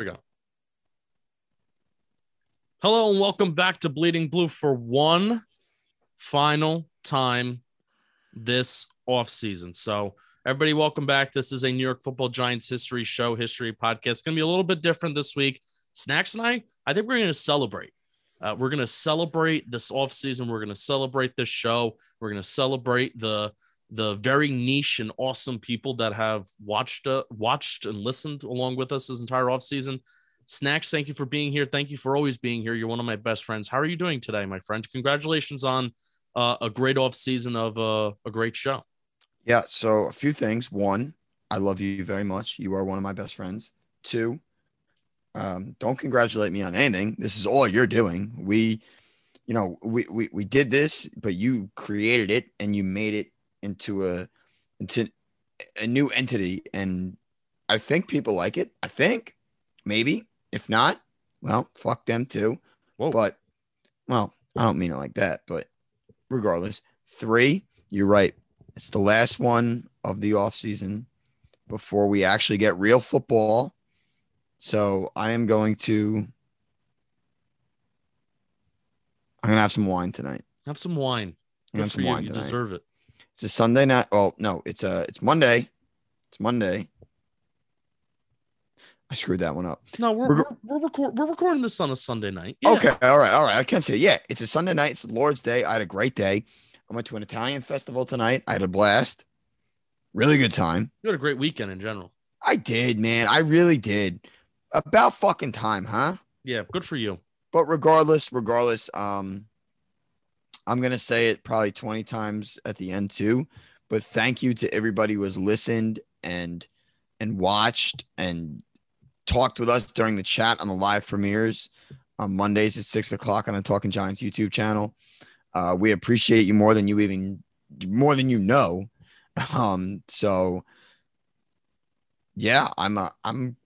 we go. Hello and welcome back to Bleeding Blue for one final time this offseason. So, everybody, welcome back. This is a New York Football Giants history show, history podcast. It's going to be a little bit different this week. Snacks and I, I think we're going to celebrate. Uh, we're going to celebrate this offseason. We're going to celebrate this show. We're going to celebrate the the very niche and awesome people that have watched uh, watched and listened along with us this entire offseason. Snacks, thank you for being here. Thank you for always being here. You're one of my best friends. How are you doing today, my friend? Congratulations on uh, a great off season of uh, a great show. Yeah. So a few things. One, I love you very much. You are one of my best friends. Two, um, don't congratulate me on anything. This is all you're doing. We, you know, we, we we did this, but you created it and you made it into a into a new entity, and I think people like it. I think maybe if not, well, fuck them too. Whoa. But well, I don't mean it like that, but regardless, three, you're right. It's the last one of the off season before we actually get real football. So I am going to I'm gonna have some wine tonight. Have some wine. have some you. wine You tonight. deserve it. It's a Sunday night. Oh no, it's a it's Monday. It's Monday. I screwed that one up. No, we're We're we're, we're, record, we're recording this on a Sunday night. Yeah. Okay, all right, all right. I can say, yeah, it's a Sunday night. It's the Lord's Day. I had a great day. I went to an Italian festival tonight. I had a blast. Really good time. You had a great weekend in general. I did, man. I really did. About fucking time, huh? Yeah, good for you. But regardless, regardless, um, I'm gonna say it probably 20 times at the end too. But thank you to everybody who has listened and and watched and talked with us during the chat on the live premieres on Mondays at six o'clock on the Talking Giants YouTube channel. Uh, we appreciate you more than you even more than you know. Um, so yeah, I'm uh, I'm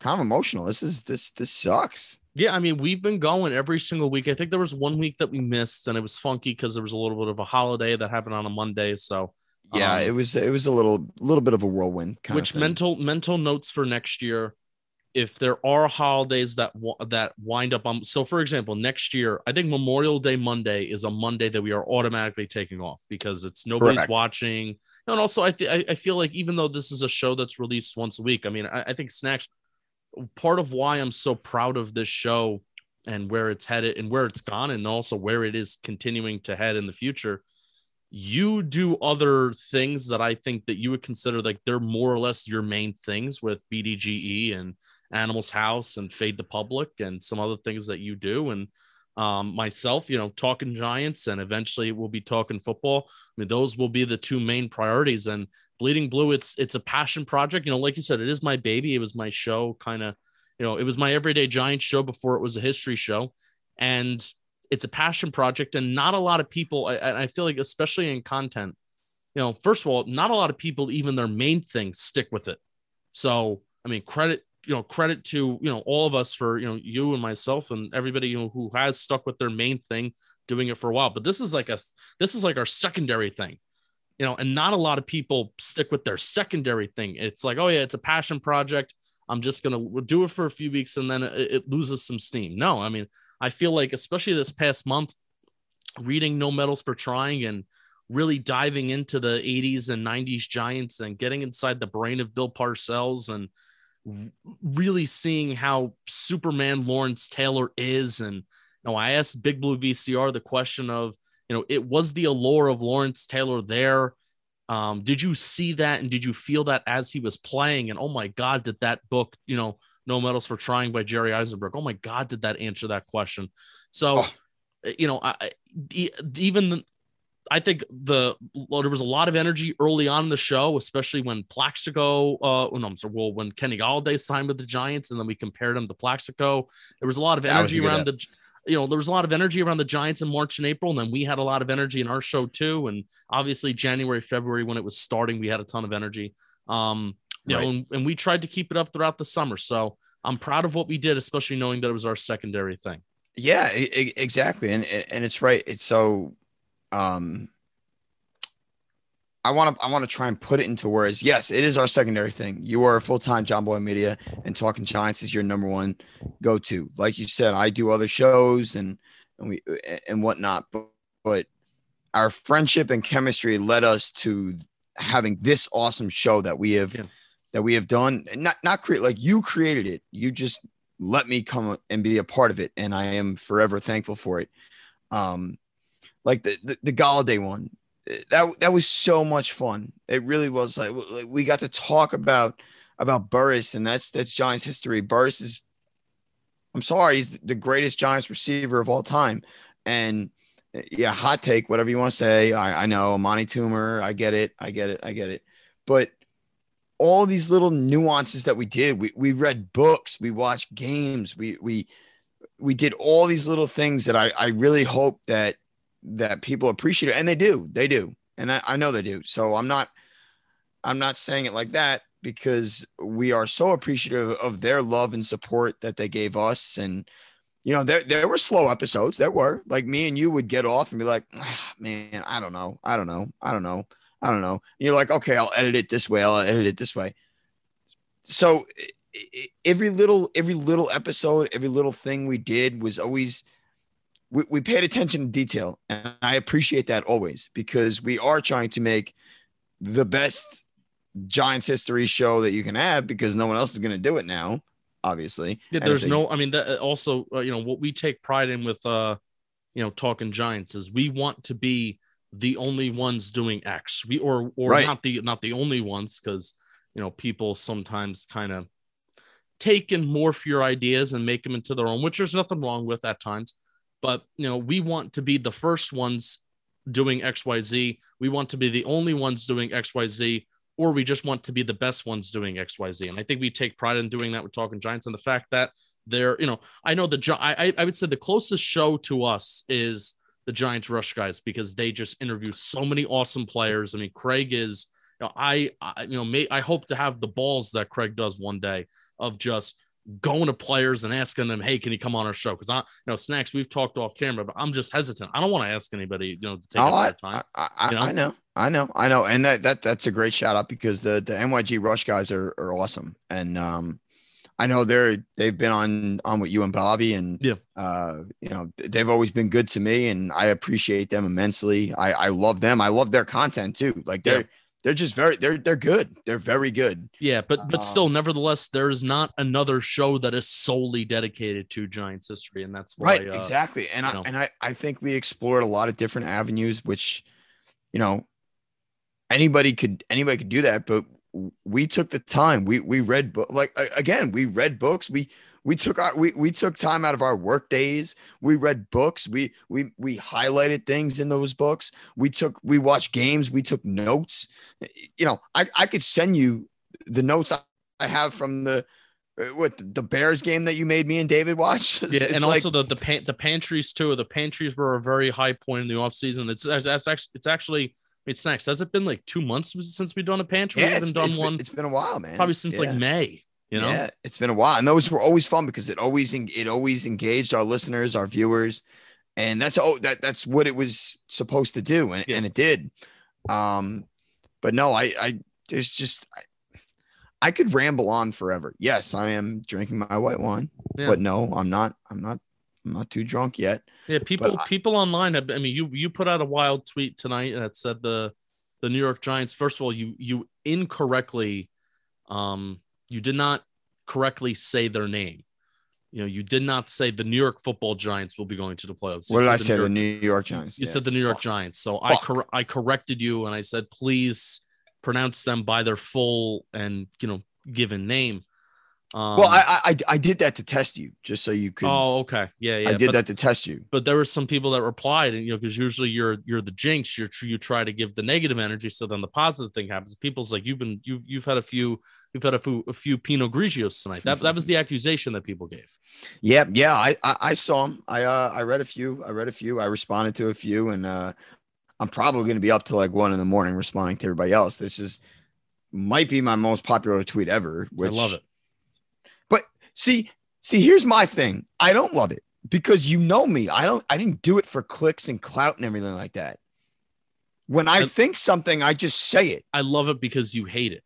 kind of emotional. This is this this sucks. Yeah, I mean, we've been going every single week. I think there was one week that we missed, and it was funky because there was a little bit of a holiday that happened on a Monday. So, Yeah, um, it was it was a little little bit of a whirlwind kind which mental mental notes for next year. If there are holidays that that wind up on, so for example, next year, I think Memorial Day Monday is a Monday that we are automatically taking off because it's nobody's Correct. watching. And also, I, th- I I feel like even though this is a show that's released once a week, I mean, I, I think Snacks. Part of why I'm so proud of this show and where it's headed and where it's gone, and also where it is continuing to head in the future. You do other things that I think that you would consider like they're more or less your main things with BDGE and Animals House and Fade the Public and some other things that you do. And um, myself, you know, talking Giants and eventually we'll be talking football. I mean, those will be the two main priorities. And Bleeding Blue, it's it's a passion project. You know, like you said, it is my baby. It was my show, kind of. You know, it was my everyday Giants show before it was a history show, and it's a passion project. And not a lot of people, I, I feel like, especially in content, you know, first of all, not a lot of people even their main thing stick with it. So, I mean, credit you know credit to you know all of us for you know you and myself and everybody you know who has stuck with their main thing doing it for a while. But this is like a this is like our secondary thing you know and not a lot of people stick with their secondary thing. It's like oh yeah it's a passion project. I'm just gonna do it for a few weeks and then it, it loses some steam. No i mean i feel like especially this past month reading no medals for trying and really diving into the 80s and 90s giants and getting inside the brain of bill parcells and really seeing how Superman Lawrence Taylor is. And you know, I asked Big Blue VCR the question of, you know, it was the allure of Lawrence Taylor there. Um, did you see that and did you feel that as he was playing? And oh my God, did that book, you know, No Medals for Trying by Jerry Izenberg? Oh my God, did that answer that question? So, Oh. you know, I, even the, I think the well, there was a lot of energy early on in the show, especially when Plaxico, uh, no, I'm sorry, well, when Kenny Golladay signed with the Giants, and then we compared him to Plaxico. There was a lot of energy around the, you know, there was a lot of energy around the Giants in March and April, and then we had a lot of energy in our show too. And obviously, January, February, when it was starting, we had a ton of energy. Um, you Right. know, and, and we tried to keep it up throughout the summer. So I'm proud of what we did, especially knowing that it was our secondary thing. Yeah, exactly. And and it's right. It's so um I want to I want to try and put it into words. Yes, it is our secondary thing. You are a full time John Boy Media, and talking Giants is your number one go to. Like you said, I do other shows and and we and whatnot, but, but our friendship and chemistry led us to having this awesome show that we have yeah. that we have done. Not not create like you created it. You just let me come and be a part of it, and I am forever thankful for it. Um, like the the, the Golladay one eh, that that was so much fun. It really was. Like we got to talk about about Burress, and that's that's Giants history. Burress is, I'm sorry, he's the greatest Giants receiver of all time. And eh, yeah, hot take, whatever you want to say. I, I know Amani Toomer. I get it. I get it. I get it. But all these little nuances that we did, we we read books, we watched games, we we we did all these little things that I I really hope that that people appreciate it and they do they do and I, I, know they do so i'm not i'm not saying it like that because we are so appreciative of their love and support that they gave us and you know there, there were slow episodes there were like me and you would get off and be like ah, man i don't know i don't know i don't know i don't know and you're like okay i'll edit it this way i'll edit it this way. So every little every little episode every little thing we did was always we, we paid attention to detail and i appreciate that always because we are trying to make the best giants history show that you can have because no one else is going to do it now obviously. Yeah, there's no i mean that uh, also uh, you know what we take pride in with uh you know talking giants is we want to be the only ones doing x. We or or right. not the not the only ones because you know people sometimes kind of take and morph your ideas and make them into their own which there's nothing wrong with at times but you know we want to be the first ones doing xyz we want to be the only ones doing xyz or we just want to be the best ones doing xyz and i think we take pride in doing that with talking giants and the fact that they're you know i know the i i would say the closest show to us is the giants rush guys because they just interview so many awesome players. I mean craig is you know i, I you know may i hope to have the balls that craig does one day of just going to players and asking them, "Hey, can you come on our show?" Because I, you know, snacks we've talked off camera, but I'm just hesitant. I don't want to ask anybody, you know, to take oh, I, time. I, I, you know? I, know, I know, I know, and that that that's a great shout out because the the NYG Rush guys are are awesome, and um, I know they're they've been on on with you and Bobby, and yeah, uh, you know, they've always been good to me, and I appreciate them immensely. I I love them. I love their content too. Like they're. Yeah they're just very they're they're good. They're very good. Yeah, but but um, still, nevertheless, there is not another show that is solely dedicated to Giants history, and that's why, right. Uh, exactly, and I know. and I I think we explored a lot of different avenues, which you know anybody could anybody could do that, but we took the time. We we read book like again we read books. We we took our we, we took time out of our work days we read books we we we highlighted things in those books we took we watched games we took notes you know i i could send you the notes i have from the uh, what the Bears game that you made me and David watch. It's, yeah, and like, also the the pan, the pantries too. The pantries were a very high point in the off season. It's that's actually it's actually it's next. Has it been like two months since we've done a pantry? Yeah, we haven't done it's one. Been, it's been a while, man. Probably since yeah. like May. You know? Yeah, it's been a while, and those were always fun because it always it always engaged our listeners, our viewers, and that's oh that that's what it was supposed to do, and, yeah. and it did. Um, but no, I I there's just I, I could ramble on forever. Yes, I am drinking my white wine, yeah. but no, I'm not. I'm not. I'm not too drunk yet. Yeah, people I, people online have. I mean, you you put out a wild tweet tonight that said the the New York Giants. First of all, you you incorrectly um you did not correctly say their name. You know, you did not say the New York Football Giants will be going to the playoffs. You what did I say? York, the New York Giants. You yeah. said the New York Fuck. Giants. So Fuck. I cor- I corrected you and I said please pronounce them by their full and you know given name. Um, well, I, I I did that to test you, just so you could. Oh, okay, yeah, yeah. I did but, that to test you. But there were some people that replied, and you know, because usually you're you're the jinx, you're you try to give the negative energy, so then the positive thing happens. People's like you've been you've you've had a few you've had a few a few Pinot Grigios tonight. That that was the accusation that people gave. Yeah, yeah, I I, I saw them. I uh I read a few. I read a few. I responded to a few, and uh I'm probably going to be up to like one in the morning responding to everybody else. This is might be my most popular tweet ever. Which I love it See, see, here's my thing. I don't love it because you know me. I don't I didn't do it for clicks and clout and everything like that. When I And- think something, I just say it. I love it because you hate it.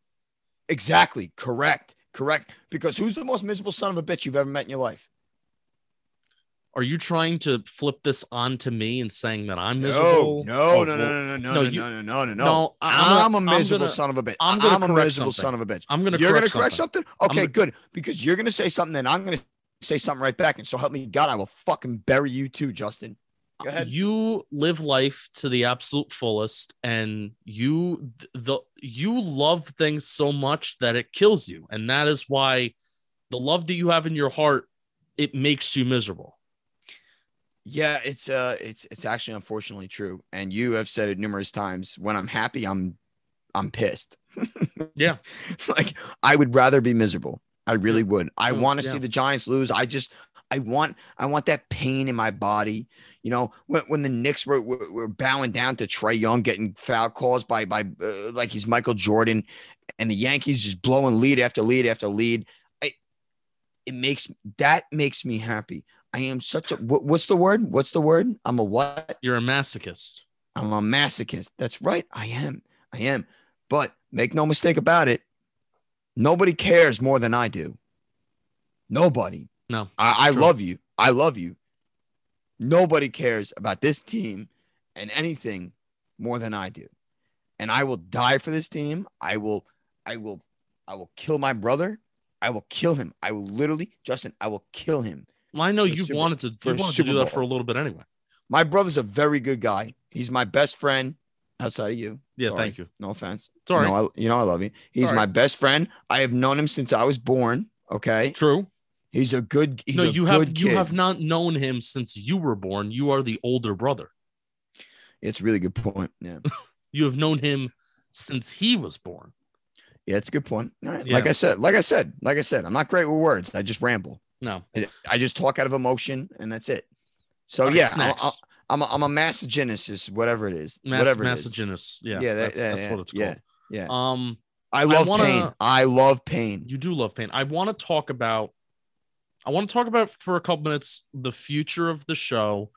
Exactly. Correct. Correct. Because who's the most miserable son of a bitch you've ever met in your life? Are you trying to flip this onto me and saying that I'm miserable? no, oh, no, no, no, no, no, no, no, you- no, no, no, no, No, no. I- I'm, I'm a miserable I'm gonna- son of a bitch. I'm gonna a miserable something. son of a bitch. I'm gonna You're gonna correct correct something. something? Okay, gonna- good. Because you're gonna say something, and I'm gonna say something right back. And so help me God, I will fucking bury you too, Justin. Go ahead. You live life to the absolute fullest, and you the you love things so much that it kills you, and that is why the love that you have in your heart it makes you miserable. Yeah, it's uh it's it's actually unfortunately true. And you have said it numerous times. When I'm happy, I'm I'm pissed. Yeah. like I would rather be miserable. I really would. I Mm, want to yeah. see the Giants lose. I just I want I want that pain in my body. You know, when, when the Knicks were, were were bowing down to Trae Young getting foul calls by by uh, like he's Michael Jordan, and the Yankees just blowing lead after lead after lead. I, it makes that makes me happy. I am such a what, what's the word? What's the word? I'm a what? You're a masochist. I'm a masochist. That's right. I am. I am. But make no mistake about it. Nobody cares more than I do. Nobody. No, I, I love you. I love you. Nobody cares about this team and anything more than I do. And I will die for this team. I will, I will, I will kill my brother. I will kill him. I will literally, Justin, I will kill him. Well, I know you've Super- wanted to for you wanted to do that for a little bit anyway. My brother's a very good guy. He's my best friend outside of you. Yeah, Sorry. thank you. No offense. Sorry. You know, I, you know I love you. He's all my best friend. I have known him since I was born. Okay. True. He's a good. He's no, you good have you kid. have not known him since you were born. You are the older brother. It's a really good point. Yeah. You have known him since he was born. Yeah, it's a good point. Right. Yeah. Like I said, like I said, like I said, I'm not great with words. I just ramble. No, I, I just talk out of emotion, and that's it. So yeah, I'm, snacks. I'm, a, I'm a massogenist, whatever it is. Mas- whatever it is. Yeah, Yeah, that- that's, yeah, that's yeah, what it's yeah. called. Yeah. Um, I love wanna- pain. I love pain. you do love pain. I want to talk about. I want to talk about for a couple minutes the future of the show,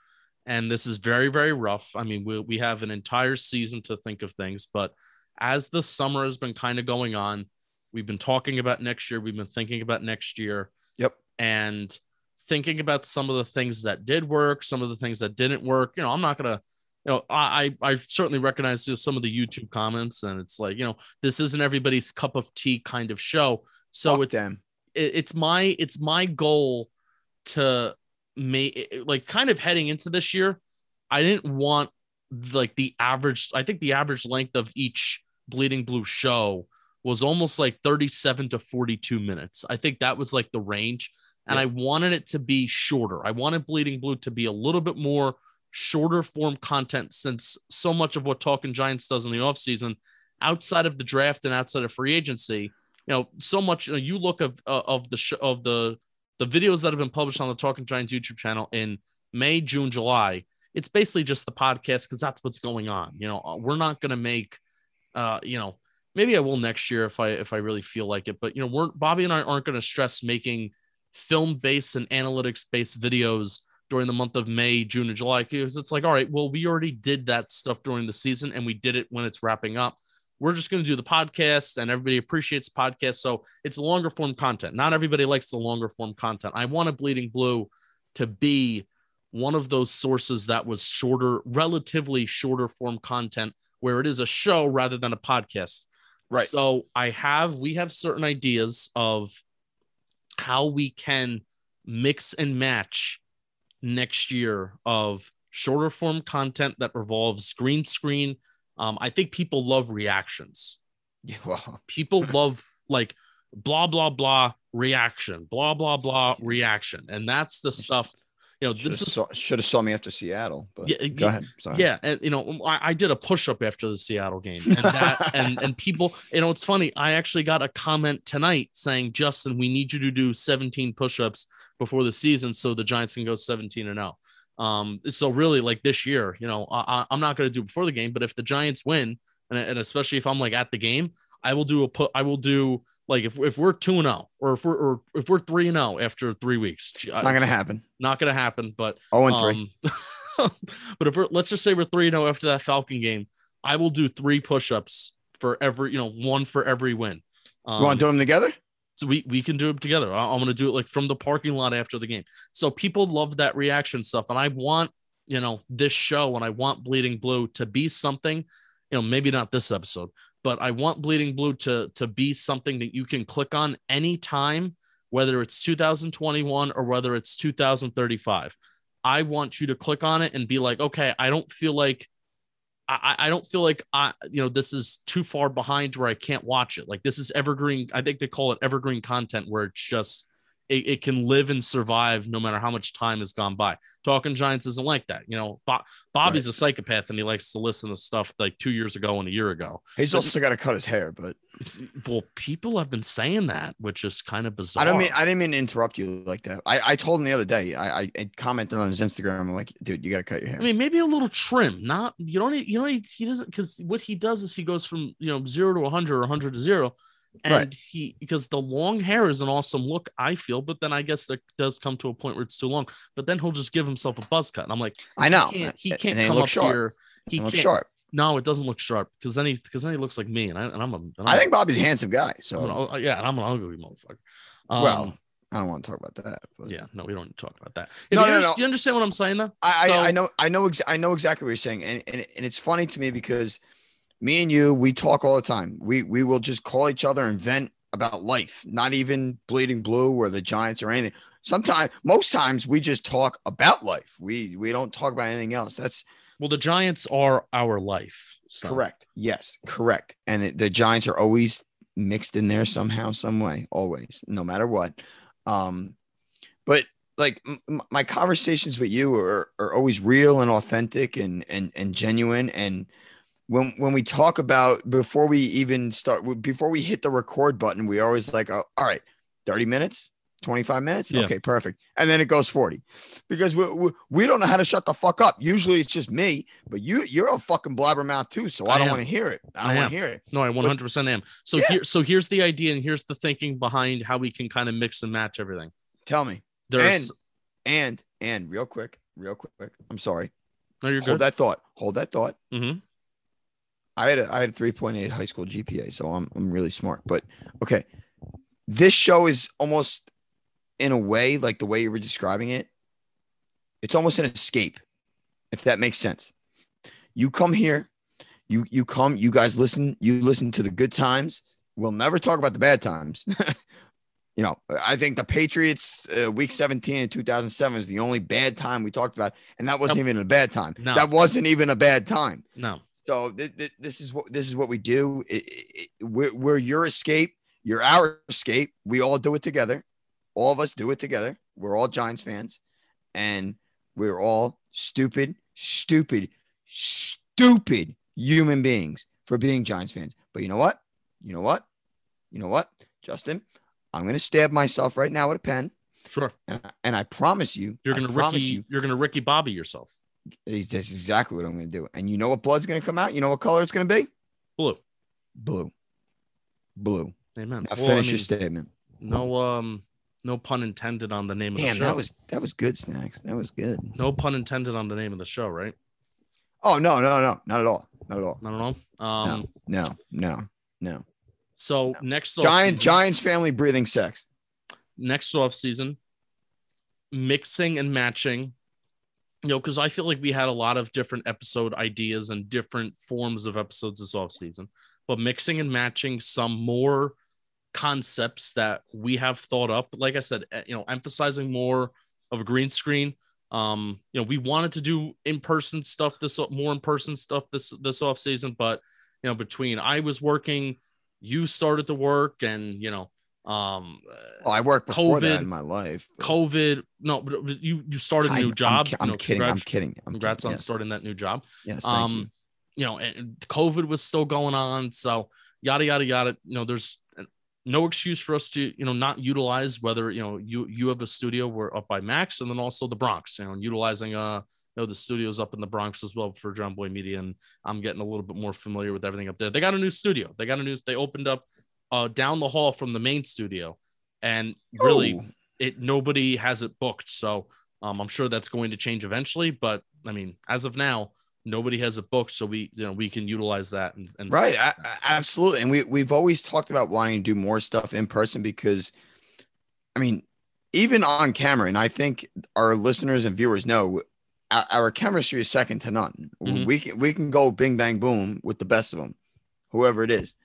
and this is very very rough. I mean, we we have an entire season to think of things, but as the summer has been kind of going on, we've been talking about next year. We've been thinking about next year. And thinking about some of the things that did work, some of the things that didn't work. You know, I'm not gonna, you know, I I I certainly recognize some of the YouTube comments, and it's like, you know, this isn't everybody's cup of tea kind of show. So Fuck it's them. it, it's my it's my goal to make like kind of heading into this year. I didn't want like the average. I think the average length of each Bleeding Blue show was almost like 37 to 42 minutes. I think that was like the range. And Yeah. I wanted it to be shorter. I wanted Bleeding Blue to be a little bit more shorter form content since so much of what Talking Giants does in the offseason, outside of the draft and outside of free agency, you know, so much you, know, you look of uh, of the sh- of the the videos that have been published on the Talking Giants YouTube channel in May, June, July. It's basically just the podcast because that's what's going on. You know, uh, we're not going to make, uh, you know, maybe I will next year if I if I really feel like it. But you know, we're Bobby and I aren't going to stress making film based and analytics based videos during the month of May, June, and July because it's like, all right, well, we already did that stuff during the season and we did it when it's wrapping up. We're just going to do the podcast and everybody appreciates the podcast. So it's longer form content. Not everybody likes the longer form content. I want a Bleeding Blue to be one of those sources that was shorter, relatively shorter form content where it is a show rather than a podcast. Right. So I have, we have certain ideas of how we can mix and match next year of shorter form content that revolves green screen. Um, I think people love reactions. Yeah, well, People love like blah blah blah reaction, blah blah blah reaction, and that's the stuff. You know, should this is saw, should have saw me after Seattle. But Yeah, go ahead. Sorry. yeah, and you know, I, I did a push up after the Seattle game, and that, and and people, you know, it's funny. I actually got a comment tonight saying, Justin, we need you to do 17 push ups before the season so the Giants can go 17 and 0. Um, so really, like this year, you know, I, I'm not going to do it before the game, but if the Giants win, and, and especially if I'm like at the game, I will do a put. I will do like if if we're two and 0, or if we're or if we're three and 0 after three weeks, It's not gonna happen. not to happen. But Oh and three. um, but if we're let's just say we're three zero after that Falcon game, I will do three push-ups for every, you know, one for every win. Um, you want to do them together? So we, we can do it together. I- I'm to do it like from the parking lot after the game. So people love that reaction stuff. And I want, you know, this show and I want Bleeding Blue to be something, you know, maybe not this episode, but I want Bleeding Blue to, to be something that you can click on anytime, whether it's 2021 or whether it's 2035. I want you to click on it and be like, okay, I don't feel like I, I don't feel like I, you know, this is too far behind where I can't watch it. Like this is evergreen. I think they call it evergreen content where it's just it, it can live and survive no matter how much time has gone by. Talking Giants isn't like that. You know, Bo- Bobby's a psychopath and he likes to listen to stuff like two years ago and a year ago. He's also got to cut his hair, but well, people have been saying that, which is kind of bizarre. I don't mean I didn't mean to interrupt you like that. I, I told him the other day. I, I, I commented on his Instagram. I'm like, dude, you got to cut your hair. I mean, maybe a little trim. Not you don't. need- You know, he, he doesn't because what he does is he goes from you know zero to 100 or 100 to zero, and Right. he because the long hair is an awesome look. I feel, but then I guess that does come to a point where it's too long. But then he'll just give himself a buzz cut, and I'm like, I know. he can't, he can't come up sharp. here. He can't. sharp. No, it doesn't look sharp because then he because then he looks like me, and I and I'm a. And I'm I think Bobby's a handsome guy. So an- yeah, and I'm an ugly motherfucker. Um, well, I don't want to talk about that. But yeah, no, we don't talk about that. No, you, no, under- no. you understand what I'm saying though? I, So- I, I know I know exa- I know exactly what you're saying, and, and and it's funny to me because me and you we talk all the time. We we will just call each other and vent about life, not even bleeding blue or the Giants or anything. Sometimes, most times, we just talk about life. We we don't talk about anything else. That's Well, the Giants are our life. So. correct. Yes, correct. And it, the Giants are always mixed in there somehow, some way, always, no matter what. Um, but like m- my conversations with you are, are always real and authentic and and and genuine. And when when we talk about before we even start, before we hit the record button, we always like, oh, all right, thirty minutes. 25 minutes Yeah. okay perfect and then it goes 40 because we, we, we don't know how to shut the fuck up usually it's just me but you you're a fucking blabbermouth too so i, I don't want to hear it i I don't want to hear it No, I 100% am. So Yeah. here, so here's the idea, and here's the thinking behind how we can kind of mix and match everything. tell me There's and and real quick real quick i'm sorry no, you're good. hold good. that thought hold that thought hmm I had a, I had a 3.8 high school GPA, so I'm I'm really smart. But okay, this show is almost in a way like the way you were describing it. It's almost an escape, if that makes sense. You come here, you you come, you guys listen, you listen to the good times. We'll never talk about the bad times. you know, I think the Patriots uh, week 17 in 2007 is the only bad time we talked about, and that wasn't even a bad time. No. That wasn't even a bad time. No, So th- th- this is what this is what we do. It, it, it- we're, we're your escape. You're our escape. We all do it together. All of us do it together. We're all Giants fans, and we're all stupid, stupid, stupid human beings for being Giants fans. But you know what? You know what? You know what, Justin? I'm gonna stab myself right now with a pen, sure. and I, and I promise you, You're gonna promise Ricky. you, You. are gonna Ricky Bobby yourself. That's exactly what I'm gonna do. And you know what blood's gonna come out? You know what color it's gonna be? Blue. Blue. Blue. Amen. Now Well, finish I your statement. no, um, no pun intended on the name of Damn, the show. that was that was good, snacks. That was good. no pun intended on the name of the show, right? Oh no, no, no, not at all. Not at all. I don't know. Um, No, no, no. so next off Giant Giants family breathing sex. next off season, mixing and matching. You know, because I feel like we had a lot of different episode ideas and different forms of episodes this off season, but mixing and matching some more concepts that we have thought up. Like I said, eh, you know, emphasizing more of a green screen. Um, you know, we wanted to do in-person stuff this more in-person stuff this this off season, but you know, between I was working, you started to work, and you know, um, Oh, I worked before that COVID, in my life. but COVID. No, but you you started a new I'm job. ki- I'm, you know, kidding. I'm congrats- kidding. I'm Congrats kidding. on starting that new job. Yes, yes thank Um, you. you know, and COVID was still going on, so yada yada yada. You know, there's no excuse for us to you know not utilize whether you know you you have a studio we're up by Max and then also the Bronx. You know, and utilizing uh you know the studios up in the Bronx as well for John Boy Media, and I'm getting a little bit more familiar with everything up there. They got a new studio. They got a new. They opened up uh down the hall from the main studio, and really Oh, it nobody has it booked. So um, i'm sure that's going to change eventually but i mean as of now nobody has a book, so we you know we can utilize that and, and right. I, I- absolutely. And we, we've always talked about wanting to do more stuff in person because i mean even on camera and i think our listeners and viewers know our, our chemistry is second to none. Mhm. we can we can go bing bang boom with the best of them whoever it is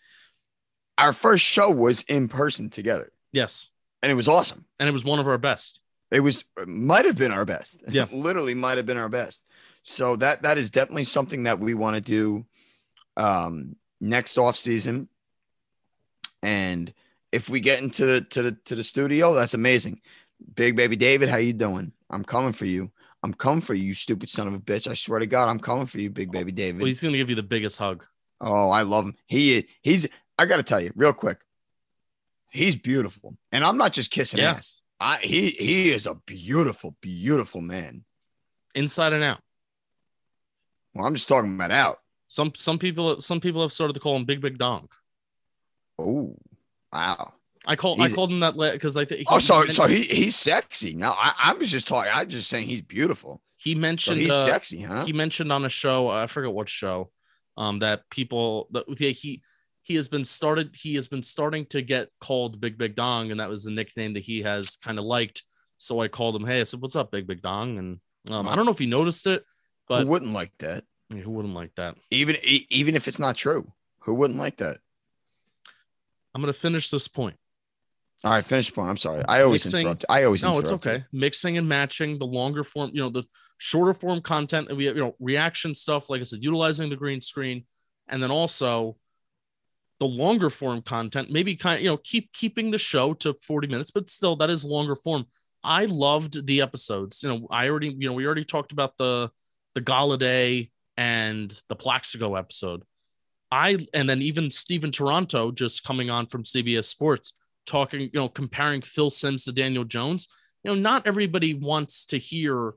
our first show was in person together yes, and it was awesome and it was one of our best. it was might have been our best. Yeah. literally might have been our best. So that that is definitely something that we want to do um next off season. And if we get into the to the to the studio, that's amazing. Big baby David, how you doing? I'm coming for you. I'm coming for you, you stupid son of a bitch. I swear to God, I'm coming for you, big baby David. Well, he's gonna give you the biggest hug. Oh, I love him. He is. He's. I got to tell you, real quick. He's beautiful, and I'm not just kissing Yeah. ass. I he he is a beautiful, beautiful man. inside and out. Well, I'm just talking about out. Some some people some people have started to call him Big Big Dong. Oh, wow. I call He's- I called him that because I think Oh, so so he he's sexy. No, I, I was just talking. I'm just saying he's beautiful. he So mentioned he's uh, sexy, huh? he mentioned on a show I forget what show um that people that yeah, he he has been started he has been starting to get called Big Big Dong and that was the nickname that he has kind of liked. So I called him, hey, I said, what's up, Big Big Dong? And um, I don't know if he noticed it, but who wouldn't like that? I mean, who wouldn't like that? Even even if it's not true, who wouldn't like that? I'm gonna finish this point. All right, finish point. I'm sorry. I always Mixing- interrupt. I always No, it's interrupt you. okay. Mixing and matching the longer form, you know, the shorter form content that we have, you know, reaction stuff, like I said, utilizing the green screen, and then also the longer form content, maybe kind of, you know, keep keeping the show to 40 minutes, but still that is longer form. I loved the episodes. You know, I already, you know, we already talked about the the Golladay and the Plaxico episode. I and then even Steven Toronto just coming on from CBS Sports talking, you know, comparing Phil Simms to Daniel Jones. You know, not everybody wants to hear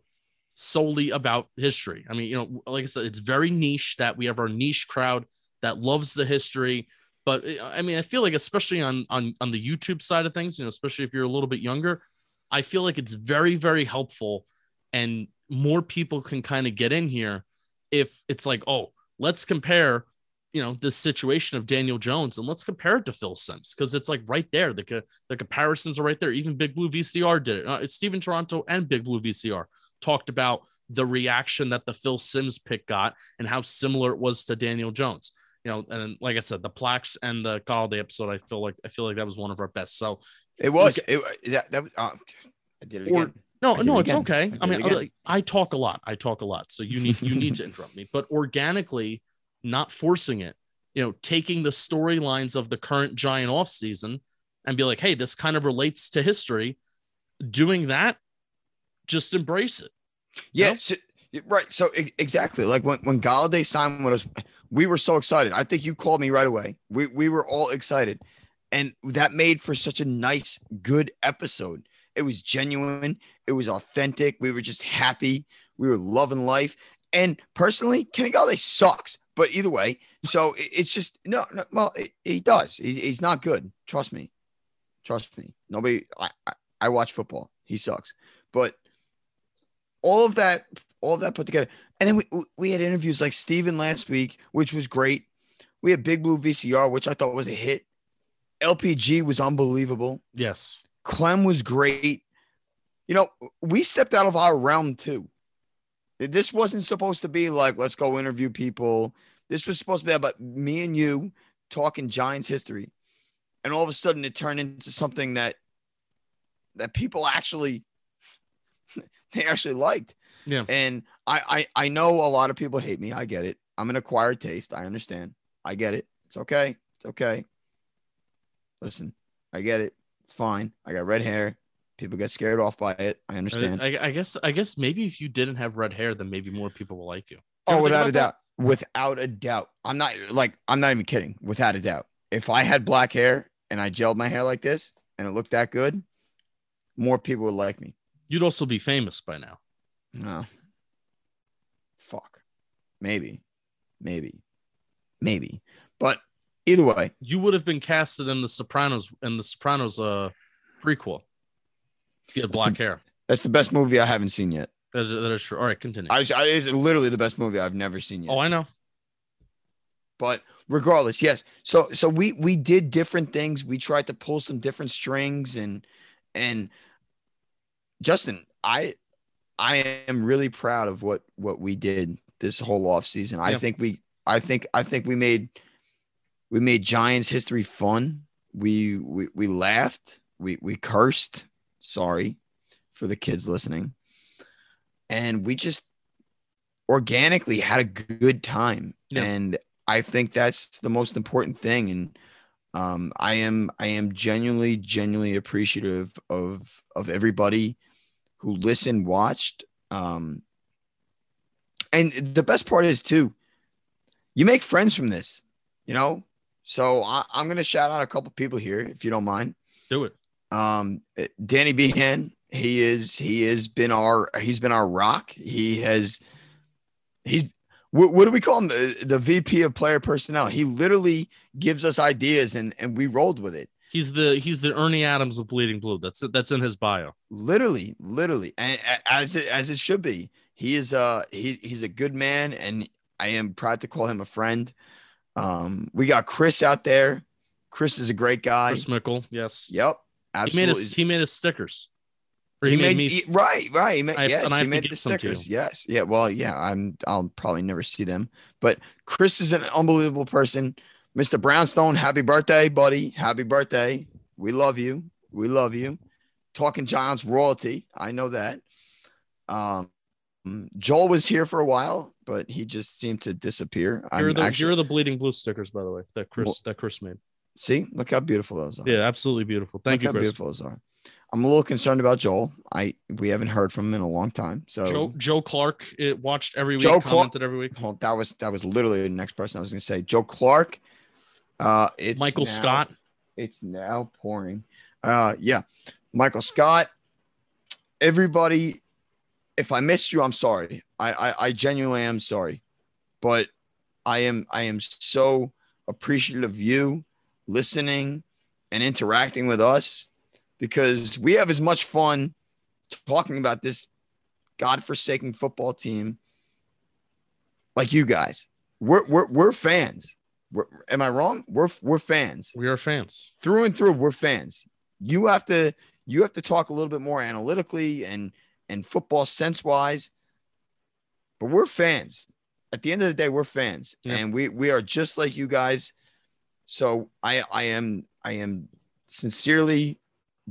solely about history. I mean, you know, like I said, it's very niche that we have our niche crowd that loves the history. But uh, I mean, I feel like especially on on on the YouTube side of things, you know, especially if you're a little bit younger, I feel like it's very very helpful, and more people can kind of get in here if it's like, oh, let's compare you know this situation of Daniel Jones and let's compare it to Phil Simms because it's like right there the the comparisons are right there. Even Big Blue VCR did it. Uh, Steven Toronto and Big Blue VCR talked about the reaction that the Phil Simms pick got and how similar it was to Daniel Jones you know and like I said the Plax and the Golladay episode I feel like I feel like that was one of our best so It was. It, that, that. Uh, I did it Or- again. no, no, it it's again. okay. I I, mean, it like, I talk a lot. I talk a lot, so you need you need to interrupt me, but organically, not forcing it. You know, taking the storylines of the current Giant off season and be like, hey, this kind of relates to history. Doing that, just embrace it. Yeah, know? so- right. So exactly, like when when Golladay signed with us, we were so excited. I think you called me right away. We we were all excited, and that made for such a nice, good episode. It was genuine. It was authentic. We were just happy. We were loving life. And personally, Kenny Golladay sucks. But either way, so it- it's just no, no well, he does. He, he's not good. Trust me. Trust me. Nobody. I, I I watch football. He sucks. But all of that, all that put together, and then we we had interviews like Steven last week, which was great. We had Big Blue VCR, which I thought was a hit. LPG was unbelievable. Yes. Clem was great. You know, we stepped out of our realm too. This wasn't supposed to be like, let's go interview people. This was supposed to be about me and you talking Giants history. And all of a sudden it turned into something that that people actually they actually liked. Yeah. And I, I I know a lot of people hate me. I get it. I'm an acquired taste. I understand. I get it. It's okay. It's okay. Listen, I get it. It's fine. I got red hair. People get scared off by it. I understand. I, I guess I guess maybe if you didn't have red hair, then maybe more people will like you. Oh, without a about that? doubt. Without a doubt. I'm not like I'm not even kidding. Without a doubt. If I had black hair and I gelled my hair like this and it looked that good, more people would like me. You'd also be famous by now. No. Fuck. Maybe. Maybe. Maybe. But either way, You would have been casted in the Sopranos in the Sopranos uh prequel. If you had black the- hair. that's the best movie I haven't seen yet. That is, that is true. All right, continue. I, I, it's literally the best movie I've never seen yet. oh, I know. but regardless yes so so we we did different things we tried to pull some different strings and and justin i i am really proud of what what we did this whole off season. I think we i think i think we made we made giants history fun. We we, we laughed. We we cursed. Sorry for the kids listening. And we just organically had a good time. Yeah. and I think that's the most important thing. And um, I am I am genuinely, genuinely appreciative of of everybody who listened, watched. Um, and the best part is too, you make friends from this, you know. So I, I'm gonna shout out a couple people here, if you don't mind. Do it. Um, Danny Behan, he is he has been our he's been our rock. He has he's what, what do we call him? The, the VP of player personnel. He literally gives us ideas and and we rolled with it. He's the he's the Ernie Adams of Bleeding Blue. That's it. That's in his bio. Literally, literally, and as it as it should be. He is uh he he's a good man, and I am proud to call him a friend. Um, we got Chris out there. Chris is a great guy. Chris Mickle. Yes. Yep, He made absolutely. us. He made us stickers. Or he, he, made, me. he- right, right. He made, I yes, he made the some to you. stickers. Yes, yeah. Well, yeah. I'm. I'll probably never see them, but Chris is an unbelievable person. Mr. Brownstone, happy birthday, buddy! Happy birthday. We love you. We love you. Talking Giants royalty. I know that. Um, Joel was here for a while, but he just seemed to disappear. here are the actually here are the Bleeding Blue stickers, by the way, that Chris Well- that Chris made. see. Look how beautiful those are. Yeah, absolutely beautiful. Thank Look you, how Chris. beautiful those are. I'm a little concerned about Joel. I we haven't heard from him in a long time. So Joe Joe Clark it watched every week, Joe Clark- commented every week. Well, that was that was literally the next person I was going to say. Joe Clark. Uh, it's Michael now- Scott. It's now pouring. Uh, yeah, Michael Scott. Everybody, if I missed you, I'm sorry. I, I I genuinely am sorry, but I am I am so appreciative of you listening and interacting with us because we have as much fun talking about this godforsaken football team like you guys. We're we're we're fans. We're, am I wrong? We're we're fans We are fans. through and through. We're fans. You have to you have to talk a little bit more analytically and and football sense wise. But we're fans. At the end of the day, we're fans, Yeah. and we we are just like you guys. So I I am I am sincerely,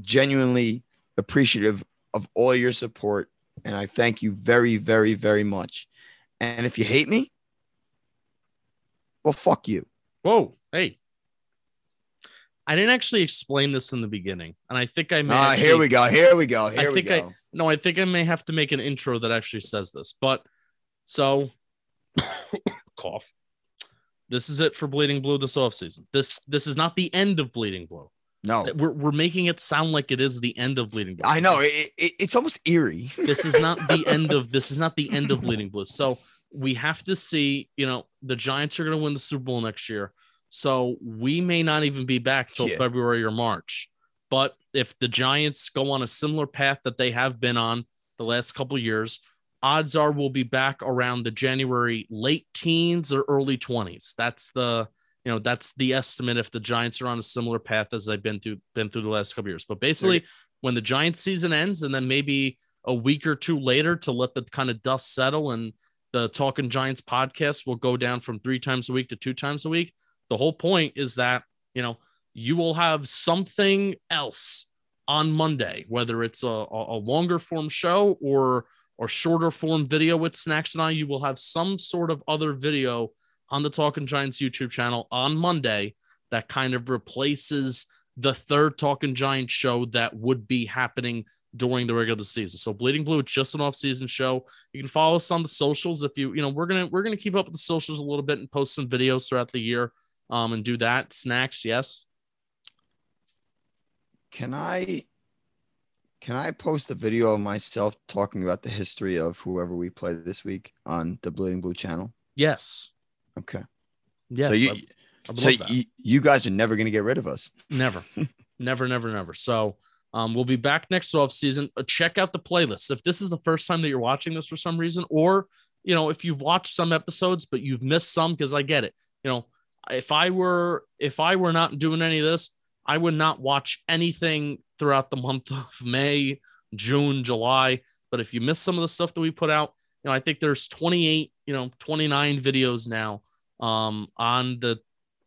genuinely appreciative of all your support, and I thank you very very very much. And if you hate me, well, fuck you. Whoa, hey. I didn't actually explain this in the beginning, and I think I may. Ah, actually- here we go. Here we go. Here we think I- go. No, I think I may have to make an intro that actually says this. But so cough. This is it for Bleeding Blue this offseason. This this is not the end of Bleeding Blue. no, We're, we're making it sound like it is the end of Bleeding Blue. I know it, it, it's almost eerie. this is not the end of this is not the end of bleeding blue so we have to see you know the giants are going to win the super bowl next year. So we may not even be back till Yeah. february or march. But if the giants go on a similar path that they have been on the last couple years odds are we'll be back around the january late teens or early 20s that's the you know that's the estimate if the giants are on a similar path as they've been through been through the last couple years. But basically when the giants season ends and then maybe a week or two later to let the kind of dust settle and the Talking Giants podcast will go down from three times a week to two times a week. The whole point is that, you know, you will have something else on Monday, whether it's a, a, longer form show or or shorter form video with Snacks and I, you will have some sort of other video on the Talking Giants YouTube channel on Monday that kind of replaces the third Talking Giants show that would be happening during the regular season. So Bleeding Blue, just an off-season show. You can follow us on the socials if you, you know, we're gonna we're gonna keep up with the socials a little bit and post some videos throughout the year. Um, and do that. Snacks, yes. Can I can I post a video of myself talking about the history of whoever we play this week on the Bleeding Blue channel? Yes. Okay. Yes. so you, I- I so you, you guys are never going to get rid of us. never, never, never, never. So Um, we'll be back next off season. Uh, check out the playlist. If this is the first time that you're watching this for some reason, or you know, if you've watched some episodes but you've missed some, because I get it. You know, if I were if I were not doing any of this, I would not watch anything throughout the month of May, June, July. But if you miss some of the stuff that we put out, you know, I think there's 28, you know, 29 videos now um, on the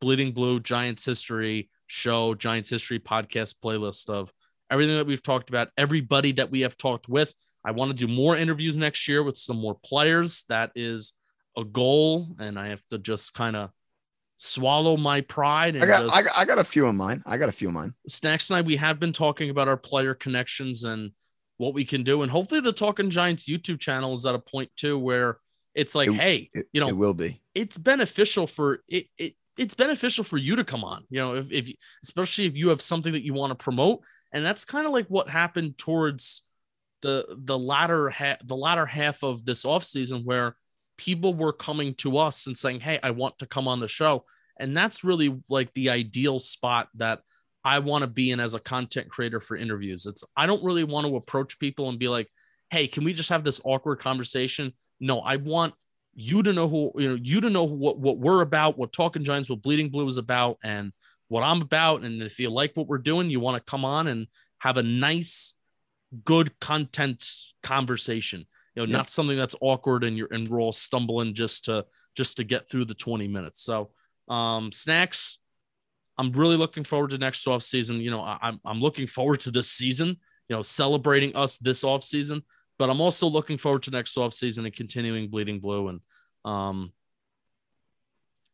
Bleeding Blue Giants History show, Giants History podcast playlist of everything that we've talked about, everybody that we have talked with. I want to do more interviews next year with some more players. That is a goal, and I have to just kind of swallow my pride. And I got, I got, I got a few of mine. I got a few of mine. Snacks and I, we have been talking about our player connections and what we can do, and hopefully, the Talking Giants YouTube channel is at a point too where it's like, It- hey, It, you know, it will be. it's beneficial for it, it it's beneficial for you to come on you know if, if especially if you have something that you want to promote and that's kind of like what happened towards the the latter half the latter half of this offseason where people were coming to us and saying hey i want to come on the show. And that's really like the ideal spot that i want to be in as a content creator for interviews. It's i don't really want to approach people and be like hey can we just have this awkward conversation? No i want you to know who you know you to know what what we're about what talking giants what bleeding blue is about and what i'm about and if you like what we're doing you want to come on and have a nice good content conversation you know Yeah. not something that's awkward and you're and we're all stumbling just to just to get through the 20 minutes so um snacks i'm really looking forward to next off season you know I, i'm i'm looking forward to this season you know celebrating us this off season but I'm also looking forward to next off season and continuing bleeding blue. And um,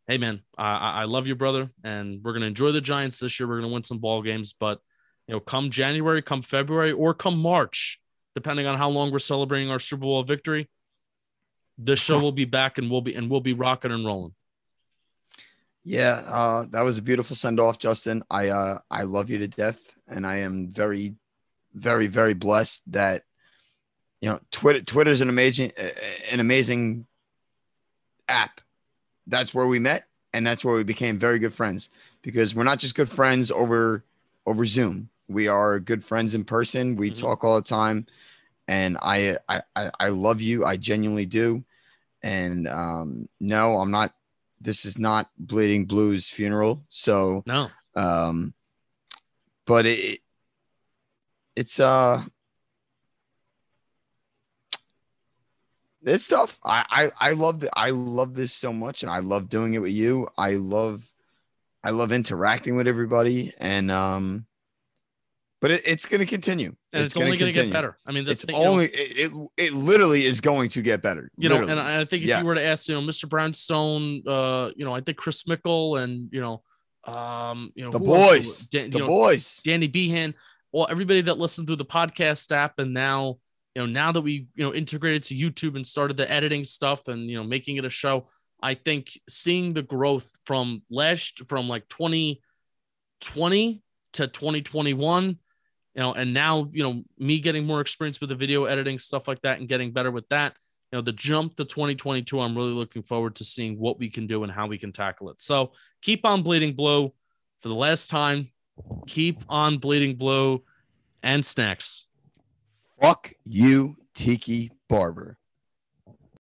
hey man, I, I love you, brother, and we're gonna enjoy the Giants this year. We're gonna win some ball games, but you know, come January, come February, or come March, depending on how long we're celebrating our Super Bowl victory, this show will be back and we'll be and we'll be rocking and rolling. Yeah, uh, that was a beautiful send off, Justin. I uh, I love you to death, and I am very, very, very blessed that you know Twitter. Twitter is an amazing, an amazing app. That's where we met, and that's where we became very good friends. Because we're not just good friends over over Zoom. We are good friends in person. We Mhm. talk all the time, and I, I I I love you. I genuinely do. And um, no, I'm not this is not bleeding blues funeral so No, um but it it's uh it's stuff i i i love the, i love this so much and i love doing it with you. I love i love interacting with everybody and um but it, it's going to continue. And it's, only going to get better. I mean, that's it's only it, it it literally is going to get better you know, literally. and I think if you were to ask, you know, Mr. Brownstone, uh, you know, I think Chris Mickle and you know, um, you know, the boys. Dan- the you know, boys. Danny Behan, well, everybody that listened through the podcast app, and now, you know, now that we, you know, integrated to YouTube and started the editing stuff and you know, making it a show, I think seeing the growth from last from like 2020 to 2021, you know, and now, you know, me getting more experience with the video editing, stuff like that, and getting better with that. You know, the jump to 2022, I'm really looking forward to seeing what we can do and how we can tackle it. So keep on bleeding blue for the last time keep on bleeding blue and snacks. Fuck you, Tiki Barber.